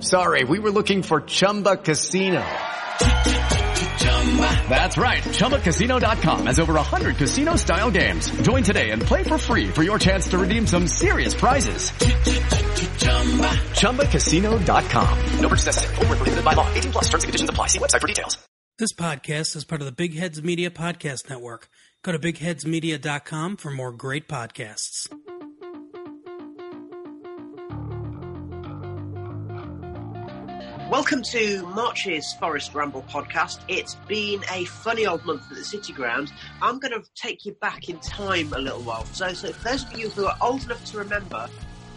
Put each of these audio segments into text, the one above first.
sorry, we were looking for Chumba Casino. That's right, ChumbaCasino.com has over 100 casino-style games. Join today and play for free for your chance to redeem some serious prizes. ChumbaCasino.com. No purchase necessary. Prohibited by law. 18 plus terms and conditions apply. See website for details. This podcast is part of the Big Heads Media Podcast Network. Go to bigheadsmedia.com for more great podcasts. Welcome to March's Forest Ramble podcast. It's been a funny old month at the City Ground. I'm going to take you back in time a little while. So, so for those of you who are old enough to remember,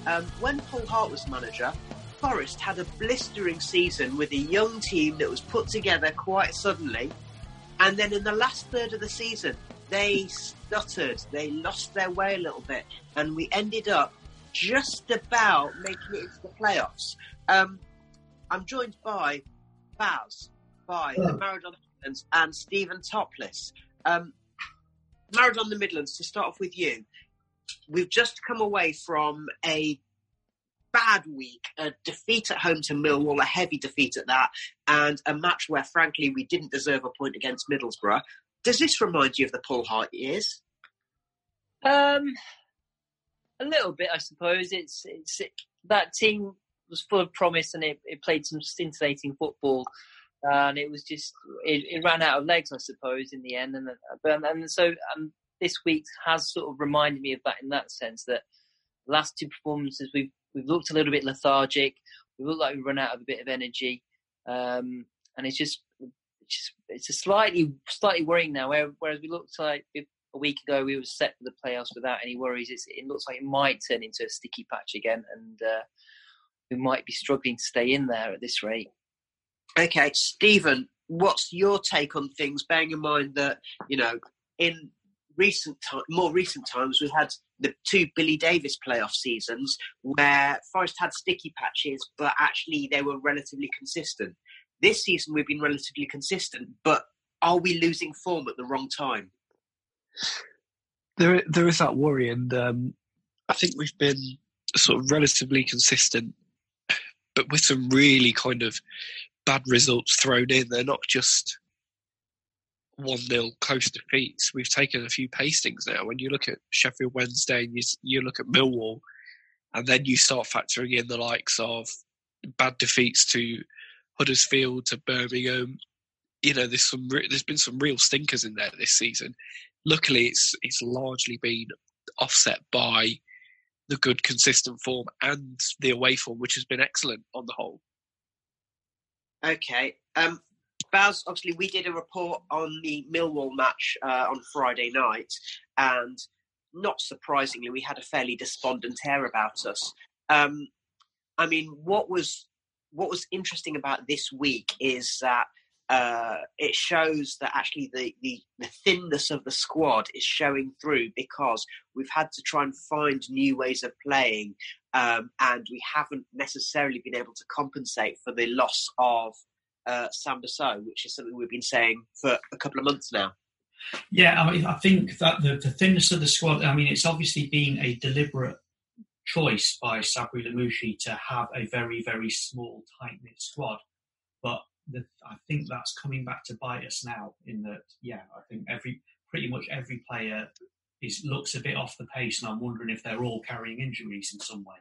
um, when Paul Hart was manager, Forest had a blistering season with a young team that was put together quite suddenly. And then in the last third of the season, they stuttered. They lost their way a little bit. And we ended up just about making it into the playoffs. Um, I'm joined by Baz, by the Maradona Midlands, and Steven Toplis. Um, the Midlands, to start off with you, we've just come away from a bad week, a defeat at home to Millwall, a heavy defeat at that, and a match where, frankly, we didn't deserve a point against Middlesbrough. Does this remind you of the Paul Hart years? Um, a little bit, I suppose. It's it's it, that team was full of promise and it, it played some scintillating football, and it was just it, it ran out of legs, I suppose, in the end. And and, and so um, this week has sort of reminded me of that in that sense that last two performances we've we've looked a little bit lethargic. We look like we've run out of a bit of energy, um, and it's just it's just it's a slightly slightly worrying now. Whereas we looked like a week ago we were set for the playoffs without any worries. It's, it looks like it might turn into a sticky patch again, and uh, we might be struggling to stay in there at this rate. Okay, Stephen, what's your take on things? Bearing in mind that you know, in recent time, more recent times, we had the two Billy Davies playoff seasons where Forest had sticky patches, but actually they were relatively consistent. This season we've been relatively consistent, but are we losing form at the wrong time? There, there is that worry, and um, I think we've been sort of relatively consistent, but with some really kind of bad results thrown in. They're not just one 0 close defeats. We've taken a few pastings now. When you look at Sheffield Wednesday and you, you look at Millwall, and then you start factoring in the likes of bad defeats to Huddersfield, to Birmingham. You know, there's some there's been some real stinkers in there this season. Luckily, it's it's largely been offset by the good consistent form and the away form, which has been excellent on the whole. Okay. Um, Baz, obviously, we did a report on the Millwall match uh, on Friday night, and not surprisingly, we had a fairly despondent air about us. Um, I mean, what was what was interesting about this week is that uh, it shows that actually the, the, the thinness of the squad is showing through because we've had to try and find new ways of playing, um, and we haven't necessarily been able to compensate for the loss of uh, Samba Sow, which is something we've been saying for a couple of months now. Yeah, I, mean, I think that the, the thinness of the squad, I mean, it's obviously been a deliberate choice by Sabri Lamouchi to have a very, very small, tight knit squad. The, I think that's coming back to bite us now. In that, yeah, I think every pretty much every player is looks a bit off the pace, and I'm wondering if they're all carrying injuries in some way.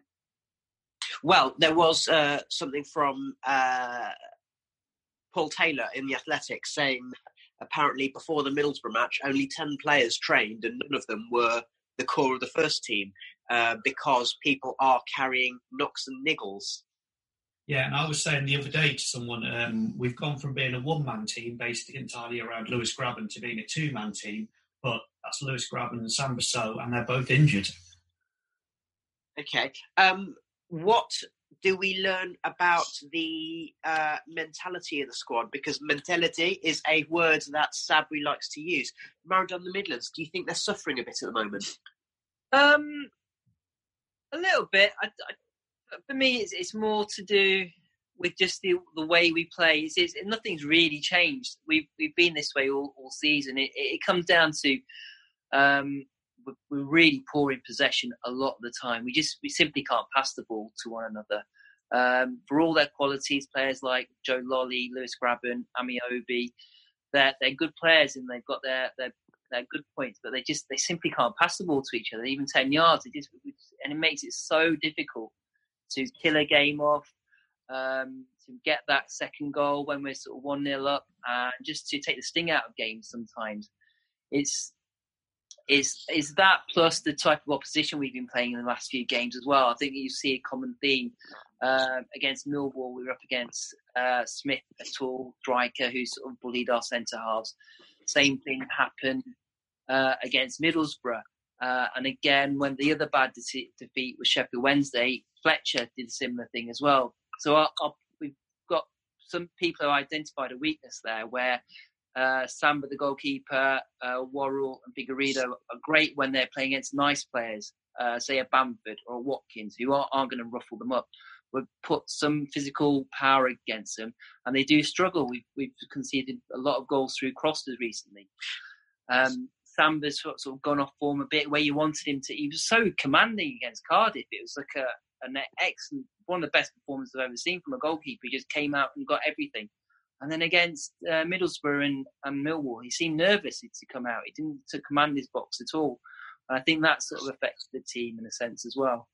Well, there was uh, something from uh, Paul Taylor in the Athletics saying apparently before the Middlesbrough match, only 10 players trained and none of them were the core of the first team uh, because people are carrying knocks and niggles. Yeah, and I was saying the other day to someone, um, we've gone from being a one man team based entirely around Lewis Grabban to being a two man team, but that's Lewis Grabban and Samba Sow, and they're both injured. Okay. Um, what do we learn about the uh, mentality of the squad? Because mentality is a word that Sabri likes to use. Maradona the Midlands, do you think they're suffering a bit at the moment? Um, a little bit. I, I, for me, it's, it's more to do with just the the way we play. It's, it's, nothing's really changed. We've we've been this way all, all season. It, it comes down to um, we're really poor in possession a lot of the time. We just we simply can't pass the ball to one another. Um, for all their qualities, players like Joe Lolley, Lewis Grabban, Ameobi, they're they're good players and they've got their their their good points, but they just they simply can't pass the ball to each other, even ten yards. It just and it makes it so difficult to kill a game off, um, to get that second goal when we're sort of one 0 up, and just to take the sting out of games. Sometimes it's is is that plus the type of opposition we've been playing in the last few games as well. I think you see a common theme um, against Millwall. We were up against uh, Smith, a tall striker who sort of bullied our centre halves. Same thing happened uh, against Middlesbrough. Uh, and again, when the other bad de- defeat was Sheffield Wednesday, Fletcher did a similar thing as well. So our, our, we've got some people who identified a weakness there where uh, Samba, the goalkeeper, uh, Worrall, and Figueiredo are great when they're playing against nice players, uh, say a Bamford or a Watkins, who aren't, aren't going to ruffle them up. We've put some physical power against them, and they do struggle. We've, we've conceded a lot of goals through crosses recently. Um, Samba's sort of gone off form a bit where you wanted him to. He was so commanding against Cardiff. It was like a an excellent, one of the best performances I've ever seen from a goalkeeper. He just came out and got everything. And then against uh, Middlesbrough and, and Millwall, he seemed nervous to come out. He didn't to command his box at all. And I think that sort of affected the team in a sense as well.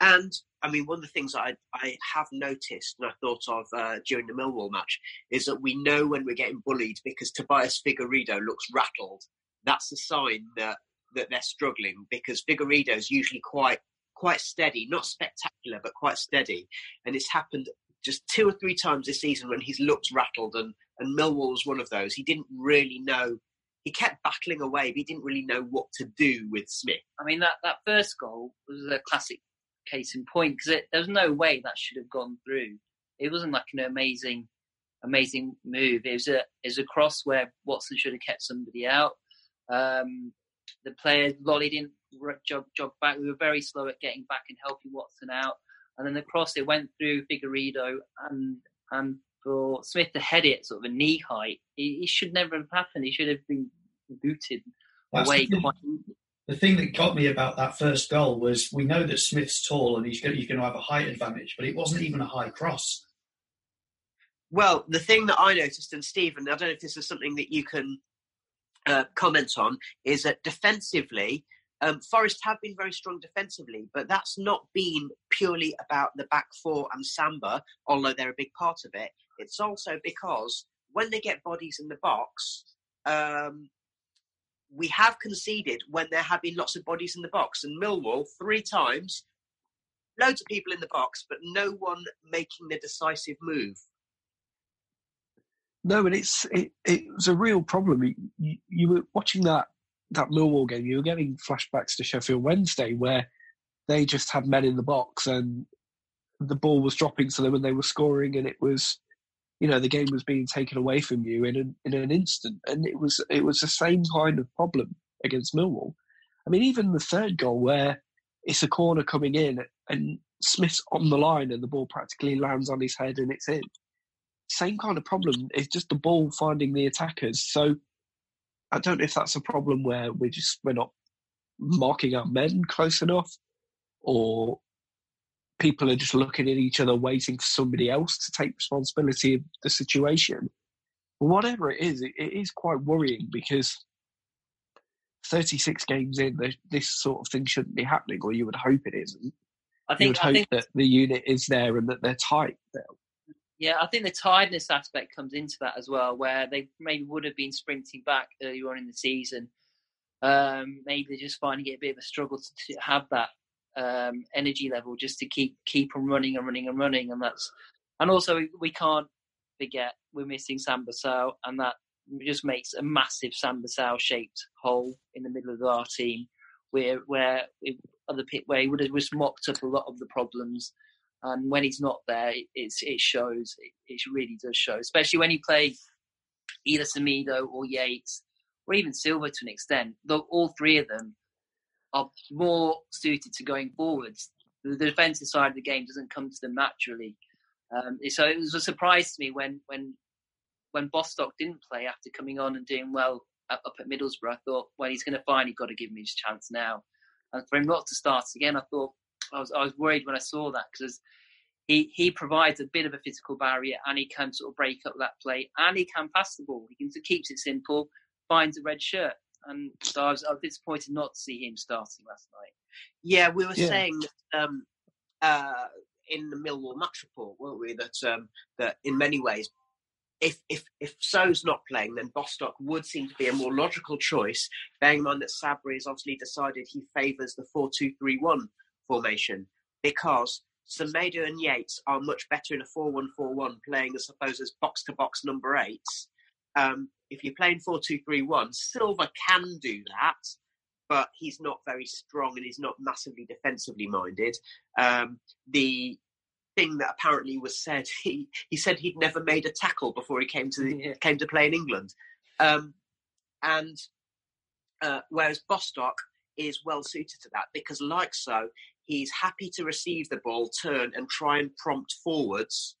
And I mean, one of the things I, I have noticed and I thought of uh, during the Millwall match is that we know when we're getting bullied because Tobias Figueiredo looks rattled. That's a sign that that they're struggling because Figueiredo is usually quite quite steady, not spectacular, but quite steady. And it's happened just two or three times this season when he's looked rattled, and and Millwall was one of those. He didn't really know. He kept battling away, but he didn't really know what to do with Smith. I mean, that, that first goal was a classic case in point because there was no way that should have gone through. It wasn't like an amazing, amazing move. It was a it was a cross where Watson should have kept somebody out. Um, the player Lolley didn't jog, jog back. We were very slow at getting back and helping Watson out and then the cross it went through Figueiredo and and for Smith to head it sort of a knee height, it, should never have happened. He should have been booted That's away. The thing, the thing that got me about that first goal was we know that Smith's tall and he's going, he's going to have a height advantage, but it wasn't even a high cross. Well, the thing that I noticed, and Stephen, I don't know if this is something that you can uh, comment on, is that defensively, um, Forest have been very strong defensively, but that's not been purely about the back four and Samba, although they're a big part of it. It's also because when they get bodies in the box, um, we have conceded when there have been lots of bodies in the box. And Millwall, three times, loads of people in the box, but no one making the decisive move. No, and it's it, it was a real problem. You, you were watching that that Millwall game, you were getting flashbacks to Sheffield Wednesday where they just had men in the box and the ball was dropping to them and they were scoring and it was you know the game was being taken away from you in an, in an instant and it was it was the same kind of problem against Millwall. I mean even the third goal where it's a corner coming in and Smith's on the line and the ball practically lands on his head and it's in. Same kind of problem. It's just the ball finding the attackers. So I don't know if that's a problem where we're just we're not marking our men close enough, or people are just looking at each other, waiting for somebody else to take responsibility of the situation. Whatever it is, it, it is quite worrying because 36 games in, this sort of thing shouldn't be happening, or you would hope it isn't. I think, you would hope think, that the unit is there and that they're tight. Yeah, I think the tiredness aspect comes into that as well, where they maybe would have been sprinting back earlier on in the season. Um, maybe they're just finding it a bit of a struggle to, to have that um, energy level just to keep keep them running and running and running, and that's and also we can't forget we're missing Samba Sow, and that just makes a massive Samba Sow shaped hole in the middle of our team, where where it, other where he would have just mocked up a lot of the problems. And when he's not there, it, it shows. It, it, really does show, especially when you play either Semedo or Yates or even Silva to an extent. Though all three of them are more suited to going forwards. The defensive side of the game doesn't come to them naturally. Um, so it was a surprise to me when when when Bostock didn't play after coming on and doing well up at Middlesbrough. I thought, well, he's going to finally got to give him his chance now. And for him not to start again, I thought I was I was worried when I saw that because he he provides a bit of a physical barrier and he can sort of break up that play and he can pass the ball. He can keeps it simple, finds a red shirt. And so I was, I was disappointed not to see him starting last night. Yeah, we were yeah. saying um, uh, in the Millwall match report, weren't we, that um, that in many ways, if if if Sow's not playing, then Bostock would seem to be a more logical choice. Bearing in mind that Sabri has obviously decided he favours the four-two-three-one formation because Semedo and Yates are much better in a four-one-four-one, playing, I suppose, as box-to-box number eights. Um, if you're playing four-two-three-one, Silva can do that, but he's not very strong and he's not massively defensively minded. Um, the thing that apparently was said, he, he said he'd never made a tackle before he came to the, yeah. came to play in England, um, and uh, whereas Bostock is well suited to that because, like Sow, he's happy to receive the ball, turn, and try and prompt forwards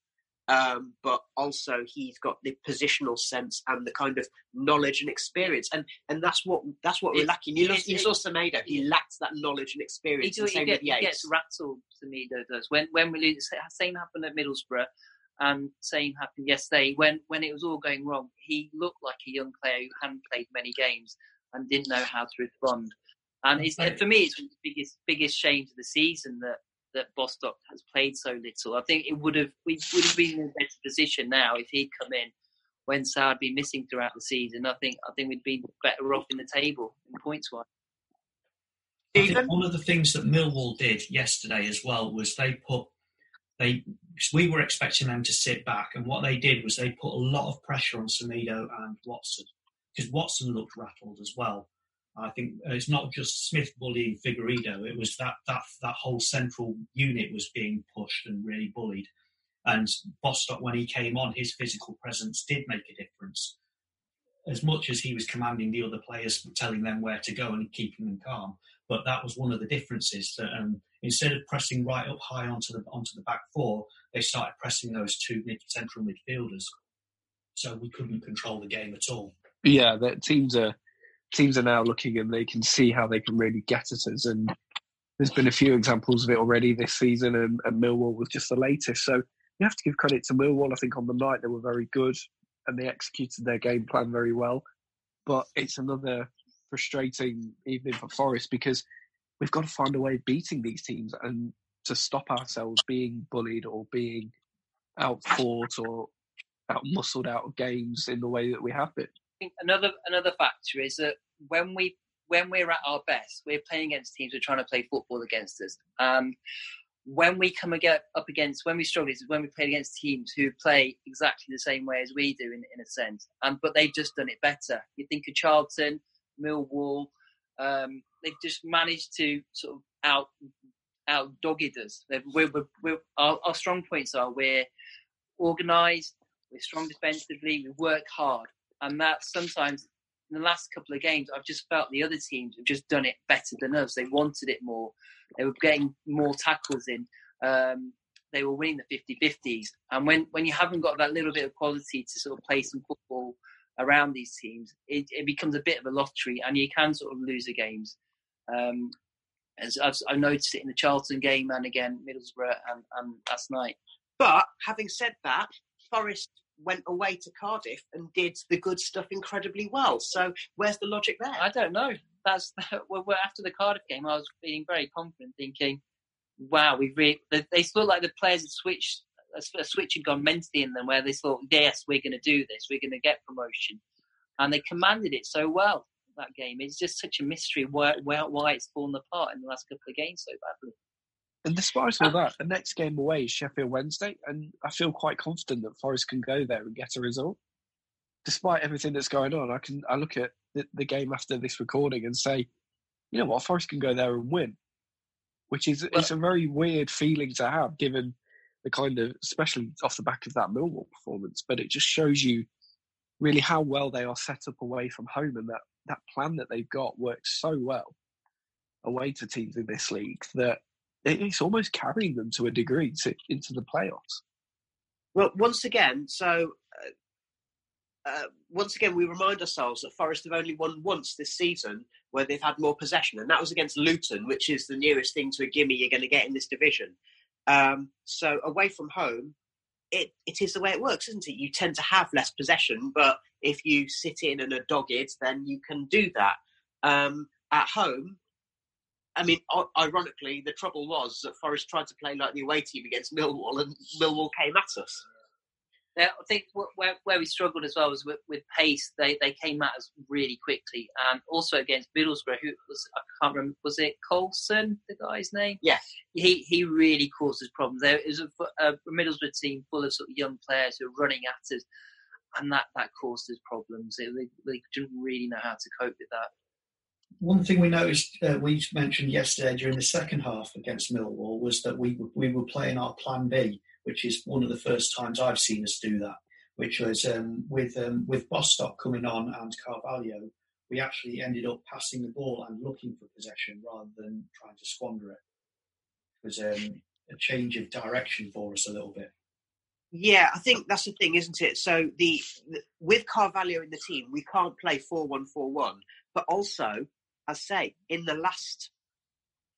um, but also he's got the positional sense and the kind of knowledge and experience, and and that's what that's what we're lacking. You, you saw Semedo; he lacks that knowledge and experience. He, he, get, he gets rattled. Semedo does when when we lose. Same happened at Middlesbrough. and same happened yesterday when when it was all going wrong. He looked like a young player who hadn't played many games and didn't know how to respond. And it's, for me, it's the biggest biggest shame to the season that that Bostock has played so little. I think it would have we would have been in a better position now if he'd come in when Sow had been missing throughout the season. I think I think we'd be better off in the table in points wise. I think one of the things that Millwall did yesterday as well was they put they we were expecting them to sit back, and what they did was they put a lot of pressure on Semedo and Watson because Watson looked rattled as well. I think it's not just Smith bullying Figueiredo. It was that that that whole central unit was being pushed and really bullied. And Bostock, when he came on, his physical presence did make a difference. As much as he was commanding the other players, telling them where to go and keeping them calm, but that was one of the differences. That um, instead of pressing right up high onto the onto the back four, they started pressing those two mid central midfielders. So we couldn't control the game at all. Yeah, that teams are teams are now looking and they can see how they can really get at us. And there's been a few examples of it already this season, and, and Millwall was just the latest. So you have to give credit to Millwall. I think on the night they were very good and they executed their game plan very well. But it's another frustrating evening for Forest because we've got to find a way of beating these teams and to stop ourselves being bullied or being outfought or out muscled out of games in the way that we have been think another another factor is that when we when we're at our best, we're playing against teams who are trying to play football against us. Um, when we come get up against when we struggle is when we play against teams who play exactly the same way as we do in, in a sense. Um, but they've just done it better. You think of charlton millwall um, they've just managed to sort of out out dogged us. We're, we're, we're, our, our strong points are we're organised we're strong defensively we work hard and that sometimes in the last couple of games, I've just felt the other teams have just done it better than us. They wanted it more. They were getting more tackles in. Um, they were winning the 50-50s. And when, when you haven't got that little bit of quality to sort of play some football around these teams, it, it becomes a bit of a lottery and you can sort of lose the games. Um, As I've, I've noticed it in the Charlton game and again Middlesbrough and, and last night. But having said that, Forest went away to Cardiff and did the good stuff incredibly well. So where's the logic there? I don't know. That's well, after the Cardiff game, I was feeling very confident, thinking, "Wow, we really." They, felt like the players had switched. A switch had gone mentally in them, where they thought, "Yes, we're going to do this. We're going to get promotion," and they commanded it so well. That game, it's just such a mystery why, why it's fallen apart in the last couple of games so badly. And despite all that, the next game away is Sheffield Wednesday, and I feel quite confident that Forest can go there and get a result. Despite everything that's going on, I can I look at the, the game after this recording and say, you know what, Forest can go there and win, which is well, it's a very weird feeling to have, given the kind of, especially off the back of that Millwall performance. But it just shows you really how well they are set up away from home, and that that plan that they've got works so well away to teams in this league that it's almost carrying them to a degree to, into the playoffs. Well, once again, so uh, uh, once again, we remind ourselves that Forest have only won once this season where they've had more possession, and that was against Luton, which is the nearest thing to a gimme you're going to get in this division. Um, so away from home, it, it is the way it works, isn't it? You tend to have less possession, but if you sit in and are dogged, then you can do that. Um, at home, I mean, ironically, the trouble was that Forest tried to play like the away team against Millwall, and Millwall came at us. Yeah, I think where, where we struggled as well was with, with, pace. They they came at us really quickly, and also against Middlesbrough, who was I can't remember was it Coulson, the guy's name? Yeah, he he really caused us problems. There was a, a Middlesbrough team full of sort of young players who were running at us, and that that caused us problems. They, they didn't really know how to cope with that one thing we noticed, uh, we mentioned yesterday during the second half against Millwall, was that we we were playing our plan B, which is one of the first times I've seen us do that. Which was um, with um, with Bostock coming on and Carvalho, we actually ended up passing the ball and looking for possession rather than trying to squander it. It was um, a change of direction for us a little bit. Yeah, I think that's the thing, isn't it? So the, the with Carvalho in the team, we can't play four one four one, but also as say, in the last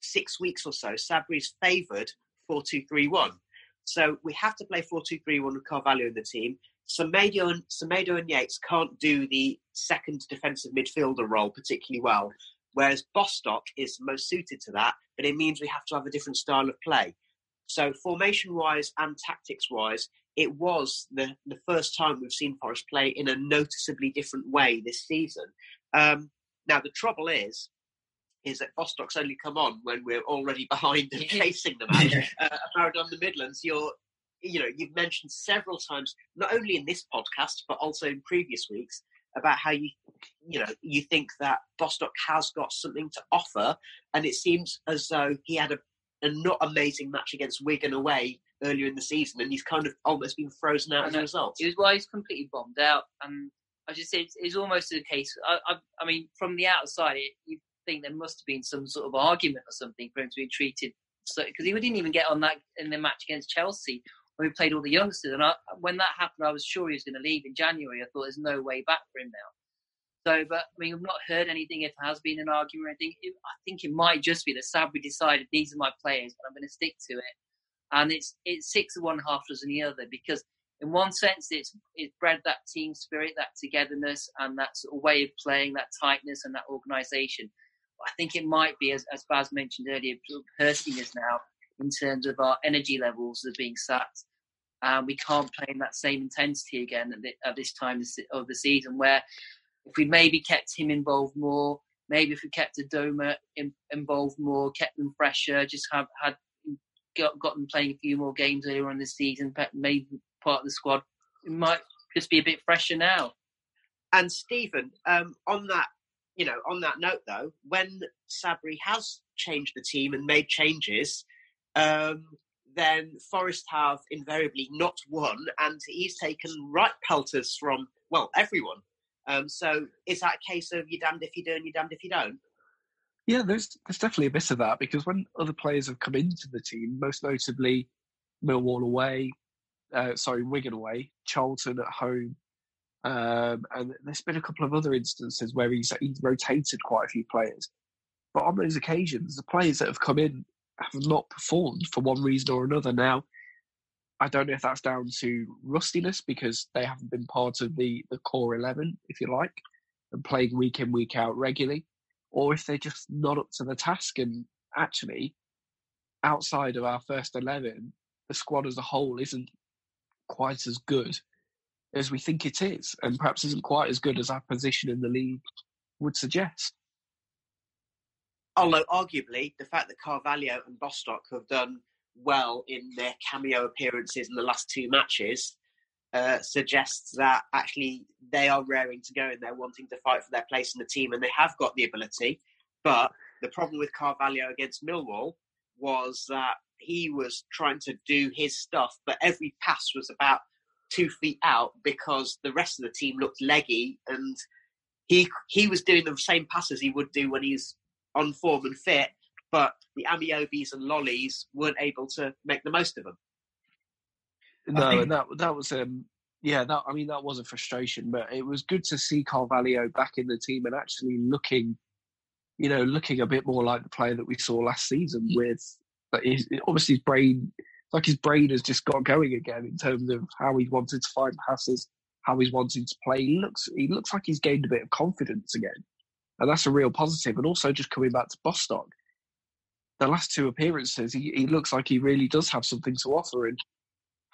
six weeks or so, Sabri's favoured 4 2 3 1. So we have to play 4 2 3 1 with Carvalho in the team. Semedo and, Semedo and Yates can't do the second defensive midfielder role particularly well, whereas Bostock is most suited to that, but it means we have to have a different style of play. So, formation wise and tactics wise, it was the, the first time we've seen Forest play in a noticeably different way this season. Um, now the trouble is, is that Bostock's only come on when we're already behind and chasing them out. uh, the Midlands, you're, you know, you've mentioned several times, not only in this podcast but also in previous weeks, about how you, you know, you think that Bostock has got something to offer, and it seems as though he had a, a not amazing match against Wigan away earlier in the season, and he's kind of almost been frozen out as a result. It was why he's completely bombed out, and I just it's, it's almost a case. I, I, I mean, from the outside, you think there must have been some sort of argument or something for him to be treated. So because he didn't even get on that in the match against Chelsea when we played all the youngsters. And I, when that happened, I was sure he was going to leave in January. I thought there's no way back for him now. So, but I mean, I've not heard anything if there has been an argument or anything. It, I think it might just be that Sabri decided these are my players, and I'm going to stick to it. And it's it's six of one, half dozen the other because in one sense, it's it's bred that team spirit, that togetherness, and that sort of way of playing, that tightness, and that organisation. I think it might be, as, as Baz mentioned earlier, hurting us now in terms of our energy levels are being sat. Um, we can't play in that same intensity again at, the, at this time of the season. Where if we maybe kept him involved more, maybe if we kept Adomah in, involved more, kept them fresher, just have had got, got them playing a few more games earlier on the season, maybe part of the squad. It might just be a bit fresher now. And Stephen, um, on that, you know, on that note though, when Sabri has changed the team and made changes, um, then Forest have invariably not won, and he's taken right pelters from well everyone. Um, so is that a case of you're damned if you do and you're damned if you don't? Yeah, there's there's definitely a bit of that because when other players have come into the team, most notably Millwall away, uh, sorry, Wigan away, Charlton at home, um, and there's been a couple of other instances where he's he's rotated quite a few players. but on those occasions, the players that have come in have not performed for one reason or another. Now, I don't know if that's down to rustiness because they haven't been part of the, the core 11, if you like, and playing week in, week out regularly, or if they're just not up to the task. And actually, outside of our first 11, the squad as a whole isn't quite as good as we think it is, and perhaps isn't quite as good as our position in the league would suggest. Although, arguably, the fact that Carvalho and Bostock have done well in their cameo appearances in the last two matches uh, suggests that actually they are raring to go and they're wanting to fight for their place in the team and they have got the ability. But the problem with Carvalho against Millwall was that he was trying to do his stuff, but every pass was about two feet out because the rest of the team looked leggy and he he was doing the same passes he would do when he's on form and fit, but the Ameobis and Lolleys weren't able to make the most of them. No, think... and that that was um yeah, that I mean that was a frustration, but it was good to see Carvalho back in the team and actually looking, you know, looking a bit more like the player that we saw last season. With but his, obviously his brain, like his brain has just got going again in terms of how he wanted to find passes, how he's wanting to play. He looks he looks like he's gained a bit of confidence again, and that's a real positive. And also just coming back to Bostock, the last two appearances, he, he looks like he really does have something to offer, and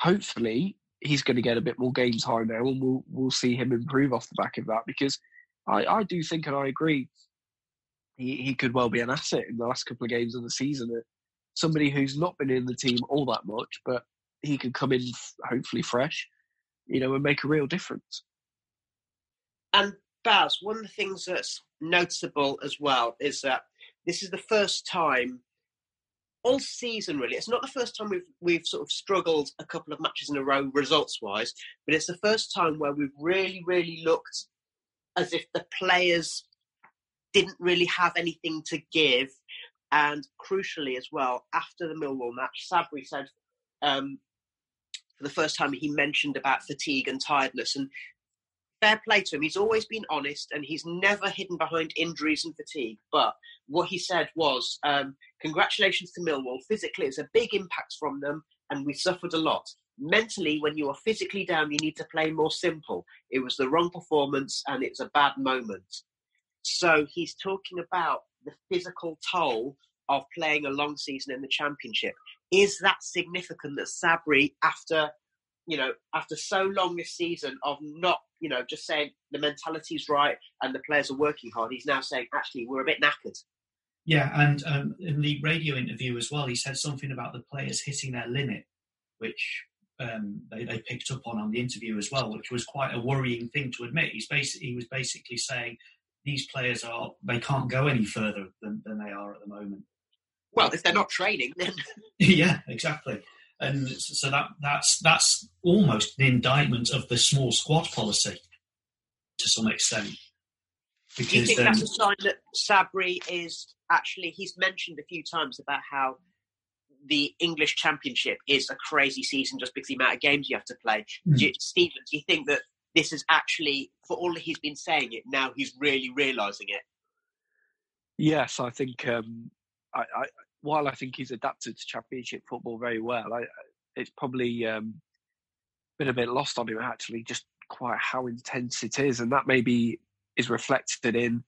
hopefully he's going to get a bit more game time now, and we'll we'll see him improve off the back of that. Because I, I do think, and I agree, he, he could well be an asset in the last couple of games of the season. Somebody who's not been in the team all that much, but he could come in hopefully fresh, you know, and make a real difference. And Baz, one of the things that's noticeable as well is that this is the first time all season really. It's not the first time we've we've sort of struggled a couple of matches in a row results wise, but it's the first time where we've really, really looked as if the players didn't really have anything to give. And crucially as well, after the Millwall match, Sabri said um, for the first time he mentioned about fatigue and tiredness. And fair play to him. He's always been honest and he's never hidden behind injuries and fatigue. But what he said was, um, congratulations to Millwall. Physically, it's a big impact from them and we suffered a lot. Mentally, when you are physically down, you need to play more simple. It was the wrong performance and it's a bad moment. So he's talking about the physical toll of playing a long season in the championship. Is that significant that Sabri, after you know, after so long this season of not you know, just saying the mentality's right and the players are working hard. He's now saying, actually, we're a bit knackered. Yeah, and um, in the radio interview as well, he said something about the players hitting their limit, which um, they, they, picked up on on the interview as well, which was quite a worrying thing to admit. He's basically, he was basically saying these players are they can't go any further than, than they are at the moment. Well, if they're not training, then yeah, exactly and so that that's that's almost an indictment of the small squad policy to some extent. Because, Do you think um, that's a sign that Sabri is actually? He's mentioned a few times about how the English Championship is a crazy season just because the amount of games you have to play. Mm. Do you, Stephen, do you think that this is actually, for all he's been saying it, now he's really realising it? Yes, I think um, I, while I think he's adapted to Championship football very well, I, it's probably um, been a bit lost on him actually, just quite how intense it is, and that maybe is reflected in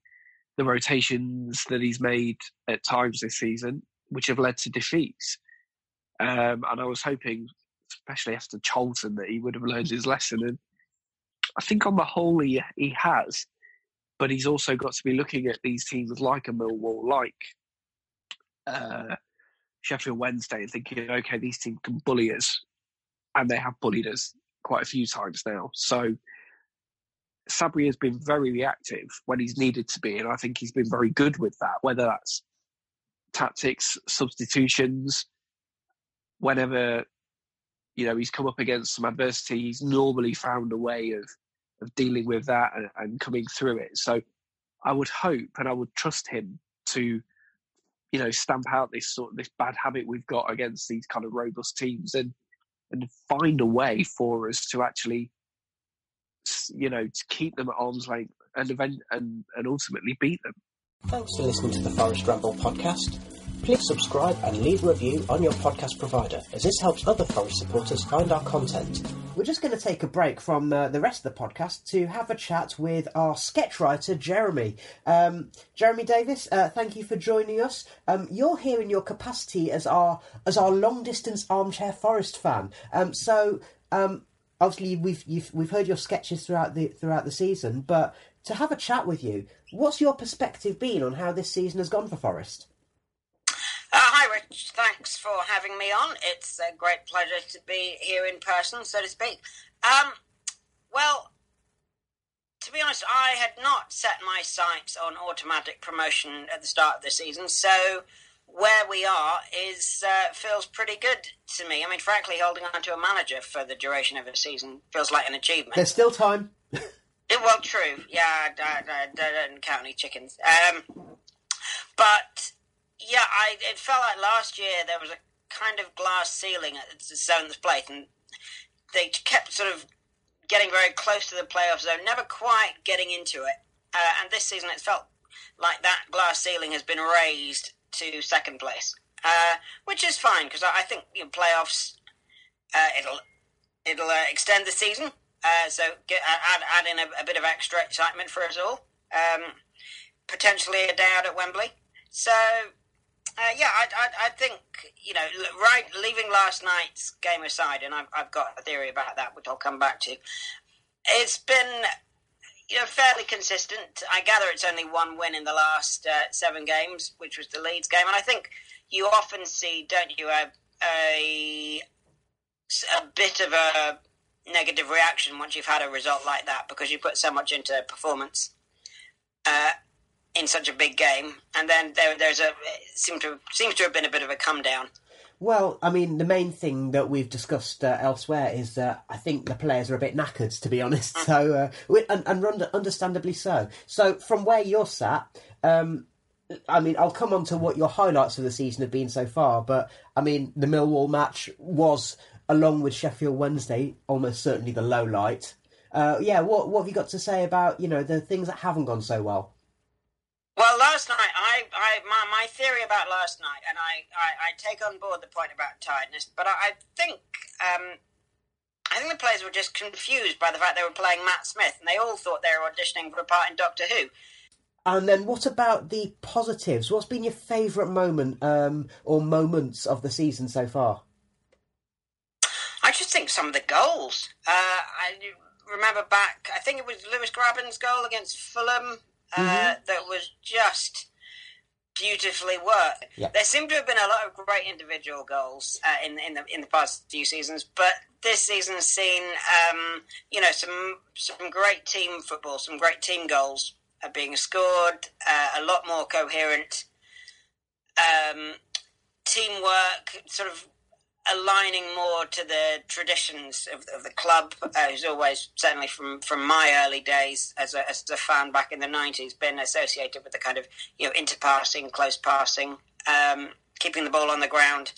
the rotations that he's made at times this season, which have led to defeats. Um, and I was hoping, especially after Charlton, that he would have learned his lesson. And I think on the whole, he he has. But he's also got to be looking at these teams like a Millwall, like uh, Sheffield Wednesday and thinking, okay, these teams can bully us, and they have bullied us quite a few times now. So Sabri has been very reactive when he's needed to be, and I think he's been very good with that. Whether that's tactics, substitutions, whenever you know he's come up against some adversity, he's normally found a way of of dealing with that and, and coming through it. So I would hope and I would trust him to you know, stamp out this sort of this bad habit we've got against these kind of robust teams and and find a way for us to actually, you know, to keep them at arm's length and event and and ultimately beat them. Thanks for listening to the Forest Ramble podcast. Please subscribe and leave a review on your podcast provider, as this helps other Forest supporters find our content. We're just going to take a break from uh, the rest of the podcast to have a chat with our sketch writer, Jeremy. Um, Jeremy Davies, uh, thank you for joining us. Um, you're here in your capacity as our as our long distance armchair Forest fan. Um, so um, obviously we've we've heard your sketches throughout the throughout the season, but to have a chat with you, what's your perspective been on how this season has gone for Forest? Uh, hi, Rich. Thanks for having me on. It's a great pleasure to be here in person, so to speak. Um, well, to be honest, I had not set my sights on automatic promotion at the start of the season, so where we are is uh, feels pretty good to me. I mean, frankly, holding on to a manager for the duration of a season feels like an achievement. There's still time. It, well, true. Yeah, I, I, I, don't count any chickens. Um, but yeah, I it felt like last year there was a kind of glass ceiling at the seventh place, and they kept sort of getting very close to the playoff zone, never quite getting into it. Uh, and this season, it felt like that glass ceiling has been raised to second place, uh, which is fine because I, I, think you know, playoffs uh, it'll it'll uh, extend the season. Uh, so get, add, add in a, a, bit of extra excitement for us all. Um, potentially a day out at Wembley. So, uh, yeah, I, I, I, think, you know, right, leaving last night's game aside, and I've, I've got a theory about that, which I'll come back to, it's been you know, fairly consistent. I gather it's only one win in the last uh, seven games, which was the Leeds game. And I think you often see, don't you, a, a, a bit of a negative reaction once you've had a result like that because you put so much into performance uh, in such a big game, and then there, there's a seems to seems to have been a bit of a come down. Well, I mean, the main thing that we've discussed uh, elsewhere is that I think the players are a bit knackered, to be honest. Mm. So, uh, and, and understandably so. So, from where you're sat, um, I mean, I'll come on to what your highlights of the season have been so far, but I mean, the Millwall match was along with Sheffield Wednesday, almost certainly the low light. Uh, yeah, what what have you got to say about you know the things that haven't gone so well? Well, last night, I, I my, my theory about last night, and I, I, I take on board the point about tiredness, but I, I think um, I think the players were just confused by the fact they were playing Matt Smith, and they all thought they were auditioning for a part in Doctor Who. And then, what about the positives? What's been your favourite moment um, or moments of the season so far? I just think some of the goals. Uh, I remember back, I think it was Lewis Grabban's goal against Fulham uh, mm-hmm. that was just beautifully worked. Yeah. There seem to have been a lot of great individual goals uh, in in the in the past few seasons, but this season has seen um, you know some some great team football, some great team goals are being scored, uh, a lot more coherent um, teamwork, sort of aligning more to the traditions of, of the club, uh, who's always, certainly from, from my early days as a, as a fan back in the 90s, been associated with the kind of, you know, interpassing, close passing, um, keeping the ball on the ground.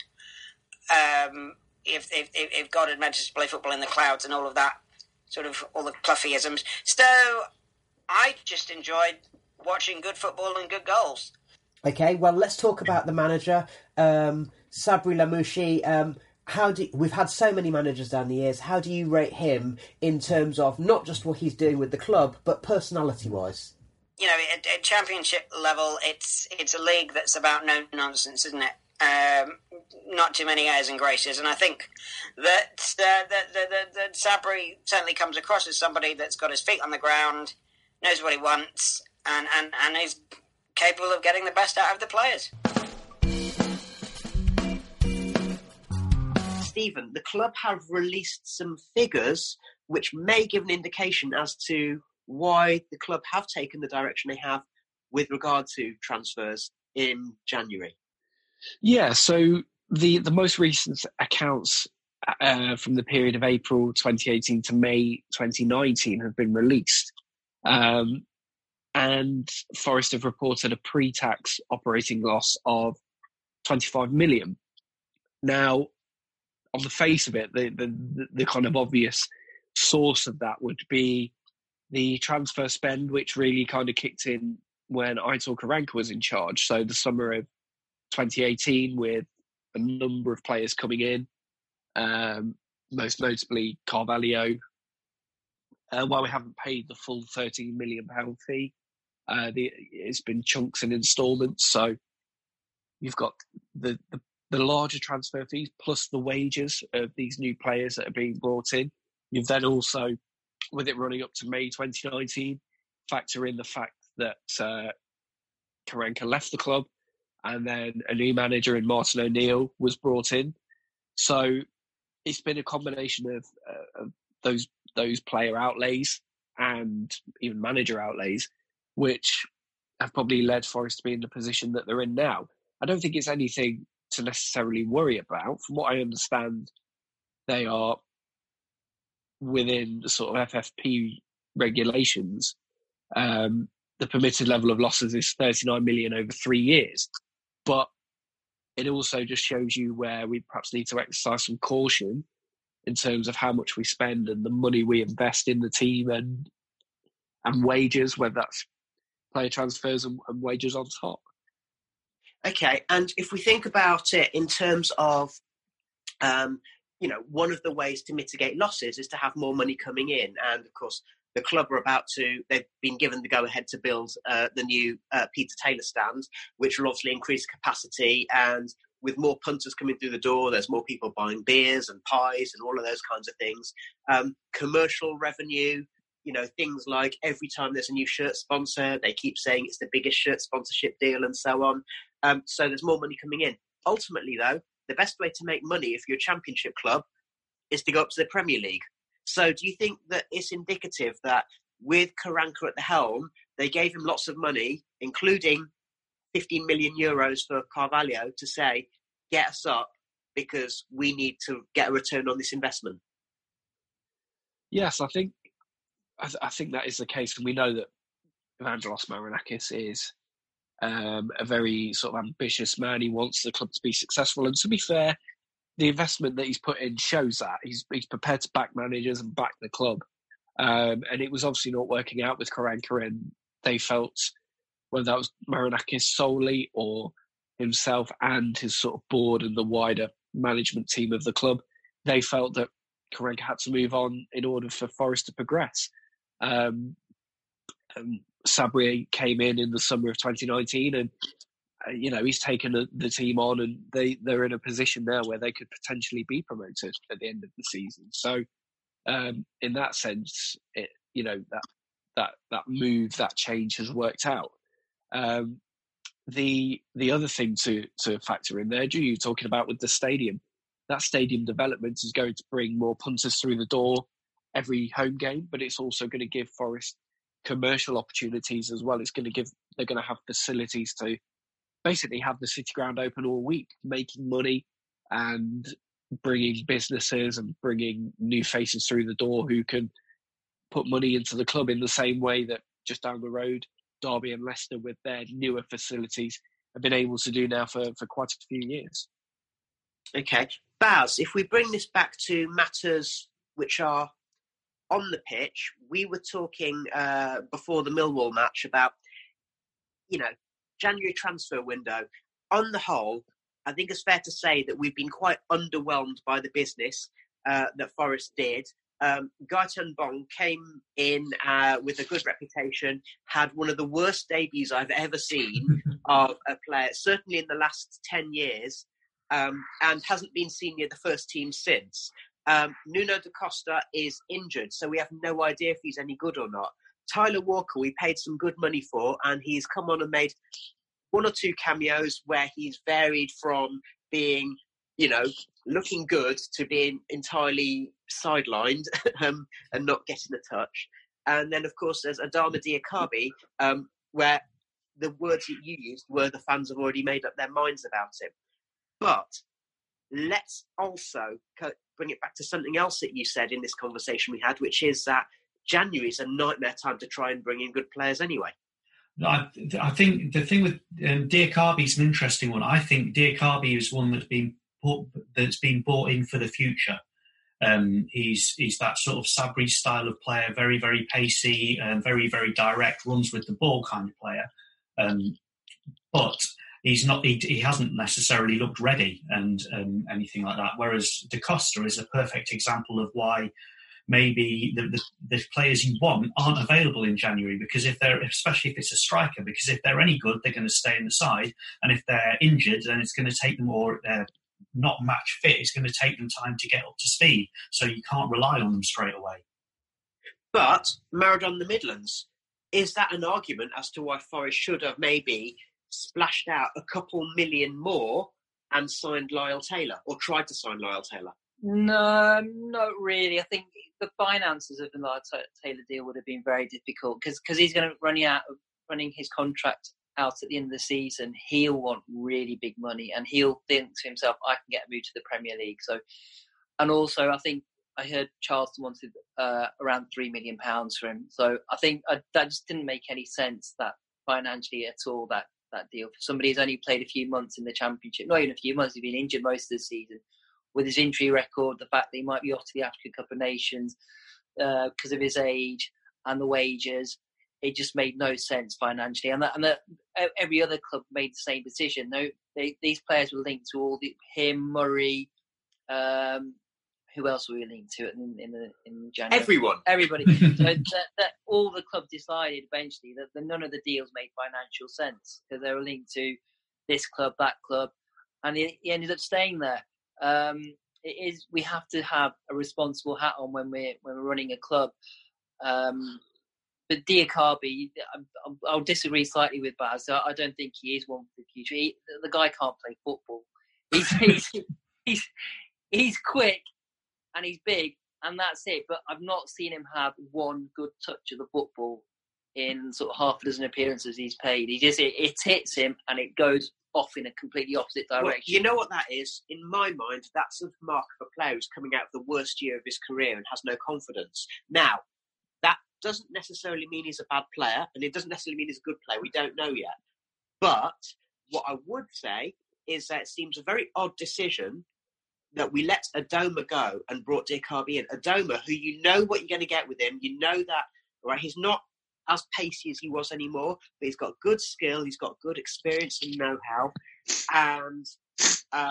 Um, if, if, if God had meant us to play football in the clouds and all of that, sort of all the Cloughieisms. So I just enjoyed watching good football and good goals. Okay, well, let's talk about the manager. Um, Sabri Lamouchi, um, how do we've had so many managers down the years? How do you rate him in terms of not just what he's doing with the club, but personality wise? You know, at, at championship level, it's it's a league that's about no nonsense, isn't it? Um, not too many airs and graces, and I think that uh, that, that, that Sabri certainly comes across as somebody that's got his feet on the ground, knows what he wants, and, and, and is capable of getting the best out of the players. Stephen, the club have released some figures which may give an indication as to why the club have taken the direction they have with regard to transfers in January. Yeah, so the the most recent accounts uh, from the period of April 2018 to May 2019 have been released. Um, and Forest have reported a pre-tax operating loss of 25 million. Now, on the face of it, the, the, the kind of obvious source of that would be the transfer spend, which really kind of kicked in when Aitor Karanka was in charge. So the summer of 2018, with a number of players coming in, um, most notably Carvalho. Uh, while we haven't paid the full 13 million pound fee, uh, the, it's been chunks and instalments. So you've got the, the the larger transfer fees plus the wages of these new players that are being brought in. You've then also, with it running up to May 2019, factor in the fact that uh, Karanka left the club and then a new manager in Martin O'Neill was brought in. So it's been a combination of, uh, of those those player outlays and even manager outlays, which have probably led Forest to be in the position that they're in now. I don't think it's anything to necessarily worry about. From what I understand, they are within the sort of FFP regulations. Um, the permitted level of losses is 39 million over three years, but it also just shows you where we perhaps need to exercise some caution in terms of how much we spend and the money we invest in the team and and wages, whether that's player transfers and, and wages on top. Okay, and if we think about it in terms of, um, you know, one of the ways to mitigate losses is to have more money coming in, and of course, the club are about to. They've been given the go-ahead to build uh, the new uh, Peter Taylor stand, which will obviously increase capacity. And with more punters coming through the door, there's more people buying beers and pies and all of those kinds of things. Um, commercial revenue, you know, things like every time there's a new shirt sponsor, they keep saying it's the biggest shirt sponsorship deal and so on. Um, so there's more money coming in. Ultimately, though, the best way to make money if you're a championship club is to go up to the Premier League. So do you think that it's indicative that with Karanka at the helm, they gave him lots of money, including 15 million euros for Carvalho, to say, get us up because we need to get a return on this investment? Yes, I think I, th- I think that is the case, and we know that Evangelos Marinakis is um, a very sort of ambitious man. He wants the club to be successful. And to be fair, the investment that he's put in shows that he's he's prepared to back managers and back the club. Um, and it was obviously not working out with Karanka, and they felt whether that was Marinakis solely or himself and his sort of board and the wider management team of the club, they felt that Karanka had to move on in order for Forest to progress. Um, Sabri came in in the summer of 2019, and uh, you know he's taken the, team on, and they they're in a position now where they could potentially be promoted at the end of the season. So, um, in that sense, it you know that that that move, that change has worked out. Um, the the other thing to to factor in there, Drew, you talking about with the stadium, that stadium development is going to bring more punters through the door every home game, but it's also going to give Forest commercial opportunities as well. It's going to give they're going to have facilities to basically have the city ground open all week, making money and bringing businesses and bringing new faces through the door who can put money into the club in the same way that just down the road, Derby and Leicester with their newer facilities have been able to do now for, for quite a few years. Okay. Baz, if we bring this back to matters which are on the pitch, we were talking uh, before the Millwall match about, you know, January transfer window. On the whole, I think it's fair to say that we've been quite underwhelmed by the business uh, that Forest did. Um, Gaëtan Bong came in uh, with a good reputation, had one of the worst debuts I've ever seen of a player, certainly in the last 10 years, um, and hasn't been seen near the first team since. Um, Nuno da Costa is injured, so we have no idea if he's any good or not. Tyler Walker, we paid some good money for, and he's come on and made one or two cameos where he's varied from being, you know, looking good to being entirely sidelined um, and not getting a touch. And then, of course, there's Adama Diakhaby, um, where the words that you used were the fans have already made up their minds about him. But let's also bring it back to something else that you said in this conversation we had, which is that January is a nightmare time to try and bring in good players anyway. I, I think the thing with um, Diakhaby is an interesting one. I think Diakhaby is one that's been put, that's been bought in for the future. Um, he's he's that sort of Sabri style of player, very very pacey and very very direct, runs with the ball kind of player. Um, but he's not. He, he, hasn't necessarily looked ready and um, anything like that. Whereas Da Costa is a perfect example of why maybe the, the, the, players you want aren't available in January because if they're, especially if it's a striker, because if they're any good, they're going to stay in the side, and if they're injured, then it's going to take them or they're not match fit. It's going to take them time to get up to speed, so you can't rely on them straight away. But Maradona the Midlands, is that an argument as to why Forest should have maybe splashed out a couple million more and signed Lyle Taylor or tried to sign Lyle Taylor? No, not really. I think the finances of the Lyle Taylor deal would have been very difficult because because he's going to running out of running his contract out at the end of the season. He'll want really big money, and he'll think to himself, "I can get a move to the Premier League." So, and also, I think I heard Charlton wanted uh, around three million pounds for him. So I think uh, that just didn't make any sense that financially at all. That that deal for somebody who's only played a few months in the Championship, not even a few months. He's been injured most of the season with his injury record, the fact that he might be off to the African Cup of Nations because uh, of his age and the wages, it just made no sense financially. And, that, and that, every other club made the same decision. No, they, these players were linked to all the him, Murray. Um, who else were we linked to in, in the in January? Everyone, everybody. so that, that, all the club decided eventually that the, none of the deals made financial sense because they were linked to this club, that club, and he, he ended up staying there um, it is we have to have a responsible hat on when we're when we're running a club. Um, but Diakhaby, I'll disagree slightly with Baz. I don't think he is one for the future. He, the guy can't play football. He's, he's, he's, he's quick and he's big, and that's it. But I've not seen him have one good touch of the football in sort of half a dozen appearances he's played. He just it, it hits him and it goes off in a completely opposite direction. Well, you know what that is? In my mind, that's a mark of a player who's coming out of the worst year of his career and has no confidence. Now, that doesn't necessarily mean he's a bad player, and it doesn't necessarily mean he's a good player. We don't know yet. But what I would say is that it seems a very odd decision that we let Adomah go and brought Diakhaby in. Adomah, who you know what you're going to get with him, you know that right. He's not as pacey as he was anymore, but he's got good skill, he's got good experience and know-how, and uh,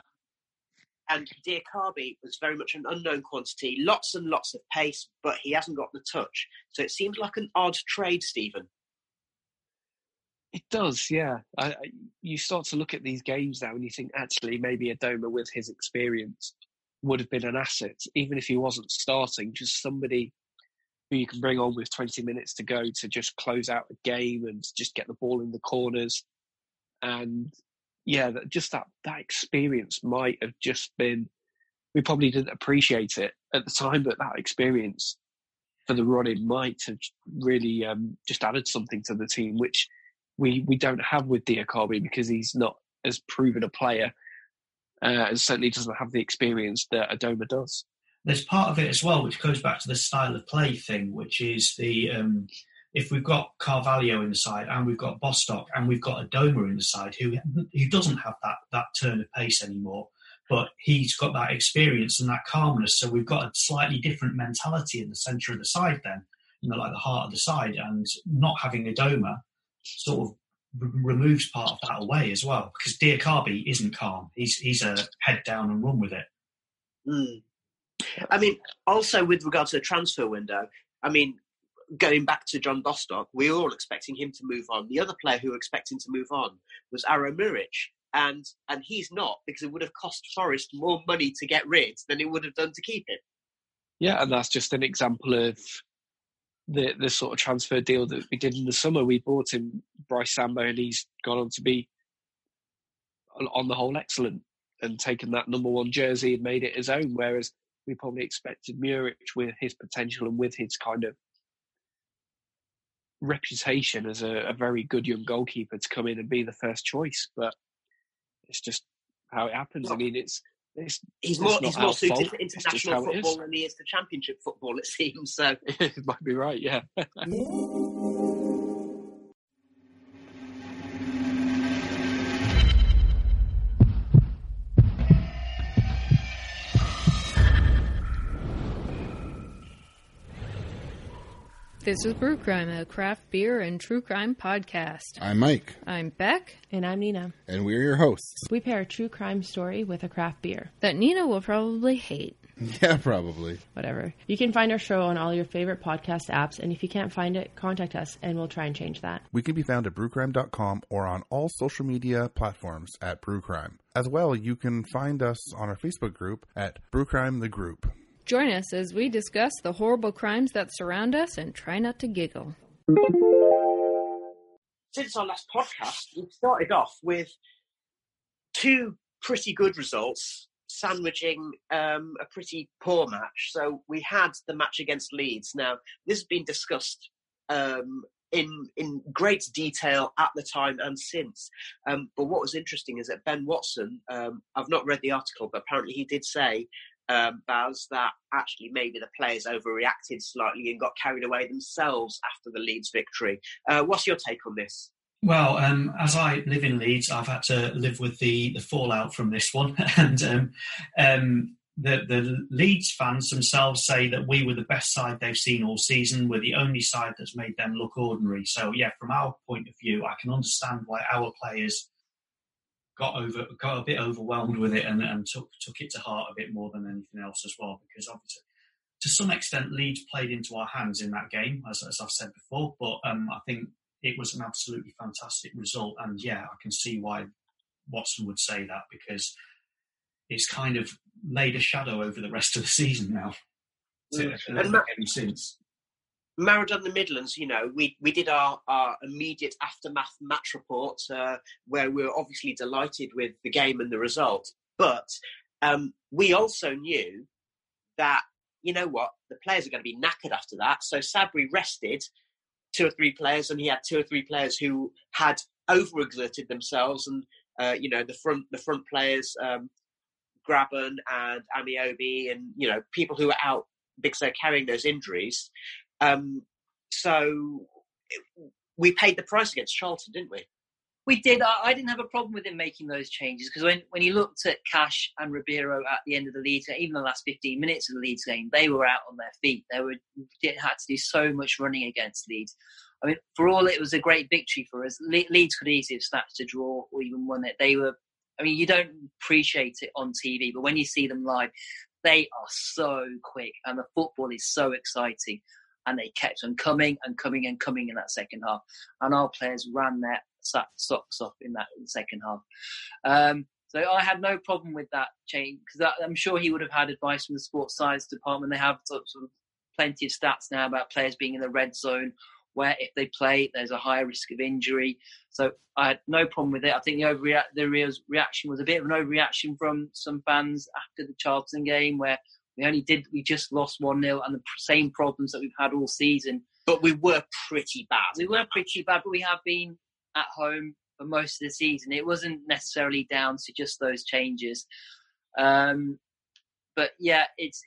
and Diakhaby was very much an unknown quantity, lots and lots of pace, but he hasn't got the touch. So it seems like an odd trade, Steven. It does, yeah. I, I, you start to look at these games now and you think actually maybe Adomah with his experience would have been an asset, even if he wasn't starting, just somebody who you can bring on with 20 minutes to go to just close out a game and just get the ball in the corners. And yeah, that, just that, that experience might have just been, we probably didn't appreciate it at the time, but that experience for the running might have really um, just added something to the team, which we, we don't have with Diakhaby because he's not as proven a player uh, and certainly doesn't have the experience that Adomah does there's part of it as well, which goes back to the style of play thing, which is the um, if we've got Carvalho in the side and we've got Bostock and we've got Adomah in the side who who doesn't have that that turn of pace anymore, but he's got that experience and that calmness. So we've got a slightly different mentality in the centre of the side then, you know, like the heart of the side, and not having Adomah sort of removes part of that away as well because Diakhaby isn't calm. He's he's a head down and run with it. Mm. I mean, also with regard to the transfer window, I mean, going back to John Bostock, we were all expecting him to move on. The other player who were expecting to move on was Aro Muric, and and he's not because it would have cost Forest more money to get rid than it would have done to keep him. Yeah, and that's just an example of the the sort of transfer deal that we did in the summer. We bought him Brice Samba, and he's gone on to be on the whole excellent and taken that number one jersey and made it his own. Whereas we probably expected Muric with his potential and with his kind of reputation as a, a, very good young goalkeeper to come in and be the first choice. But it's just how it happens. I mean, it's, it's he's more he's more suited fault. to international football than he is to championship football. It seems so. it might be right. Yeah. This is Brew Crime, a craft beer and true crime podcast. I'm Mike. I'm Beck. And I'm Nina. And we're your hosts. We pair a true crime story with a craft beer. That Nina will probably hate. Yeah, probably. Whatever. You can find our show on all your favorite podcast apps, and if you can't find it, contact us and we'll try and change that. We can be found at brewcrime.com or on all social media platforms at brewcrime. As well, you can find us on our Facebook group at brewcrime the group. Join us as we discuss the horrible crimes that surround us and try not to giggle. Since our last podcast, we started off with two pretty good results sandwiching um, a pretty poor match. So we had the match against Leeds. Now, this has been discussed um, in in great detail at the time and since. Um, but what was interesting is that Ben Watson, um, I've not read the article, but apparently he did say, um, Baz, that actually maybe the players overreacted slightly and got carried away themselves after the Leeds victory. Uh, what's your take on this? Well, um, as I live in Leeds, I've had to live with the, the fallout from this one. and um, um, the, the Leeds fans themselves say that we were the best side they've seen all season. We're the only side that's made them look ordinary. So, yeah, from our point of view, I can understand why our players got over got a bit overwhelmed with it and, and took took it to heart a bit more than anything else as well. Because obviously, to some extent, Leeds played into our hands in that game, as, as I've said before. But um, I think it was an absolutely fantastic result. And yeah, I can see why Watson would say that because it's kind of laid a shadow over the rest of the season now. Mm. And Ma- since. Maradona the Midlands, you know, we, we did our, our immediate aftermath match report uh, where we were obviously delighted with the game and the result. But um, we also knew that, you know what, the players are going to be knackered after that. So Sabri rested two or three players, and he had two or three players who had overexerted themselves, and uh, you know the front the front players, um, Grabban and Ameobi, and you know people who were out because they're carrying those injuries. Um, so we paid the price against Charlton, didn't we? We did. I, I, didn't have a problem with him making those changes because when, when he looked at Cash and Ribeiro at the end of the Leeds, even the last 15 minutes of the Leeds game, they were out on their feet. They were had to do so much running against Leeds. I mean, for all it was a great victory for us, Le- Leeds could easily have snatched a draw or even won it. They were. I mean, you don't appreciate it on TV, but when you see them live, they are so quick and the football is so exciting and they kept on coming and coming and coming in that second half. And our players ran their socks off in that second half. Um, so I had no problem with that change because I'm sure he would have had advice from the sports science department. They have sort of plenty of stats now about players being in the red zone, where if they play, there's a higher risk of injury. So I had no problem with it. I think the overreact, the reaction was a bit of an overreaction from some fans after the Charlton game, where we only did we just lost one 0 and the same problems that we've had all season. But we were pretty bad. We were pretty bad, but we have been at home for most of the season. It wasn't necessarily down to just those changes. Um, but yeah, it's